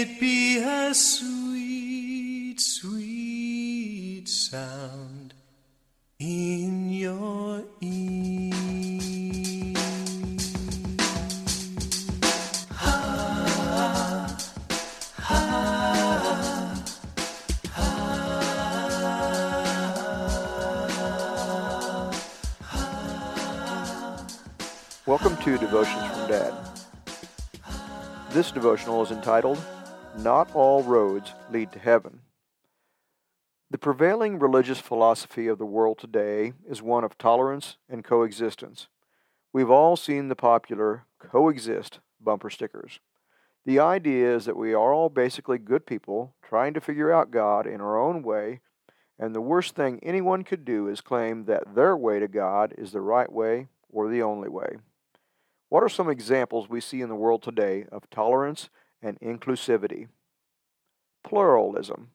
it be a sweet, sweet sound in your ear. Welcome to Devotions from Dad. This devotional is entitled, Not All Roads Lead to Heaven. The prevailing religious philosophy of the world today is one of tolerance and coexistence. We've all seen the popular coexist bumper stickers. The idea is that we are all basically good people trying to figure out God in our own way, and the worst thing anyone could do is claim that their way to God is the right way or the only way. What are some examples we see in the world today of tolerance and inclusivity? Pluralism.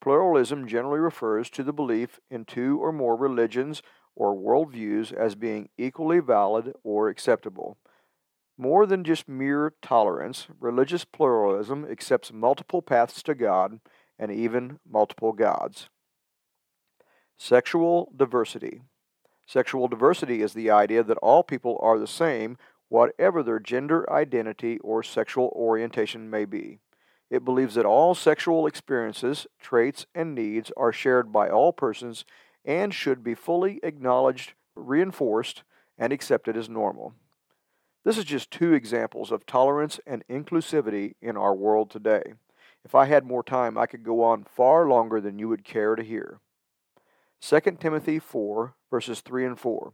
Pluralism generally refers to the belief in two or more religions or worldviews as being equally valid or acceptable. More than just mere tolerance, religious pluralism accepts multiple paths to God and even multiple gods. Sexual diversity. Sexual diversity is the idea that all people are the same, whatever their gender identity or sexual orientation may be. It believes that all sexual experiences, traits, and needs are shared by all persons and should be fully acknowledged, reinforced, and accepted as normal. This is just two examples of tolerance and inclusivity in our world today. If I had more time, I could go on far longer than you would care to hear. 2 Timothy 4, verses 3 and 4.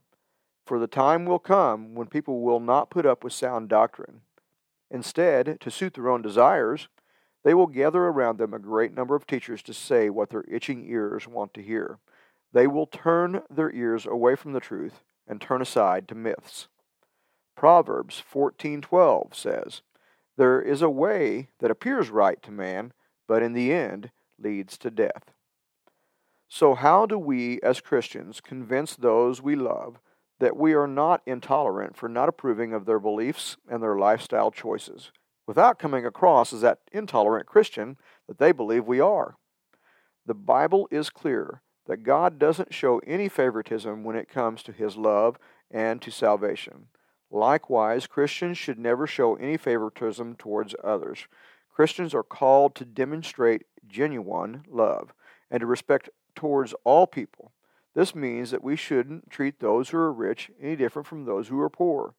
For the time will come when people will not put up with sound doctrine. Instead, to suit their own desires, they will gather around them a great number of teachers to say what their itching ears want to hear. They will turn their ears away from the truth and turn aside to myths. Proverbs 14:12 says, "There is a way that appears right to man, but in the end leads to death." So how do we as Christians convince those we love that we are not intolerant for not approving of their beliefs and their lifestyle choices, without coming across as that intolerant Christian that they believe we are? The Bible is clear that God doesn't show any favoritism when it comes to his love and to salvation. Likewise, Christians should never show any favoritism towards others. Christians are called to demonstrate genuine love and to respect towards all people. This means that we shouldn't treat those who are rich any different from those who are poor.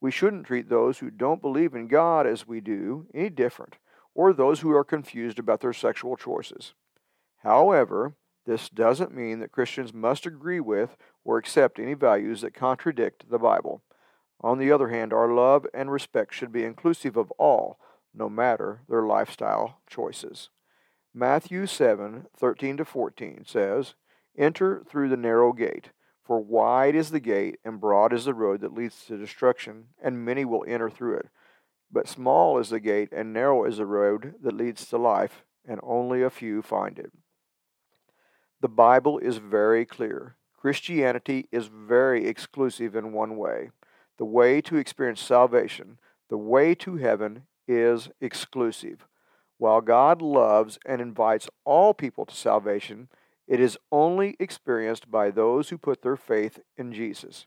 We shouldn't treat those who don't believe in God as we do any different, or those who are confused about their sexual choices. However, this doesn't mean that Christians must agree with or accept any values that contradict the Bible. On the other hand, our love and respect should be inclusive of all, no matter their lifestyle choices. Matthew 7 13 to 14 says, Enter through the narrow gate, for wide is the gate and broad is the road that leads to destruction, and many will enter through it. But small is the gate and narrow is the road that leads to life, and only a few find it. The Bible is very clear. Christianity is very exclusive in one way. The way to experience salvation, the way to heaven, is exclusive. While God loves and invites all people to salvation, it is only experienced by those who put their faith in Jesus.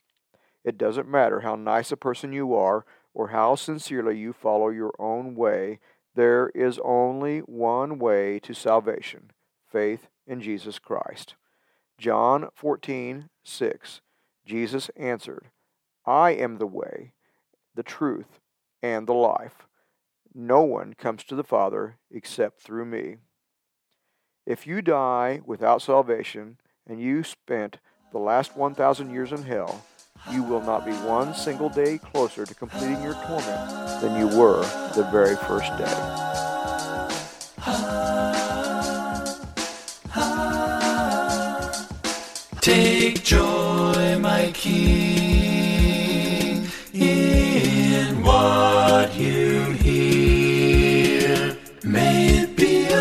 It doesn't matter how nice a person you are or how sincerely you follow your own way, there is only one way to salvation faith in Jesus Christ. John 14, 6. Jesus answered, I am the way, the truth, and the life. No one comes to the Father except through me. If you die without salvation and you spent the last 1,000 years in hell, you will not be one single day closer to completing your torment than you were the very first day. Take joy, my King,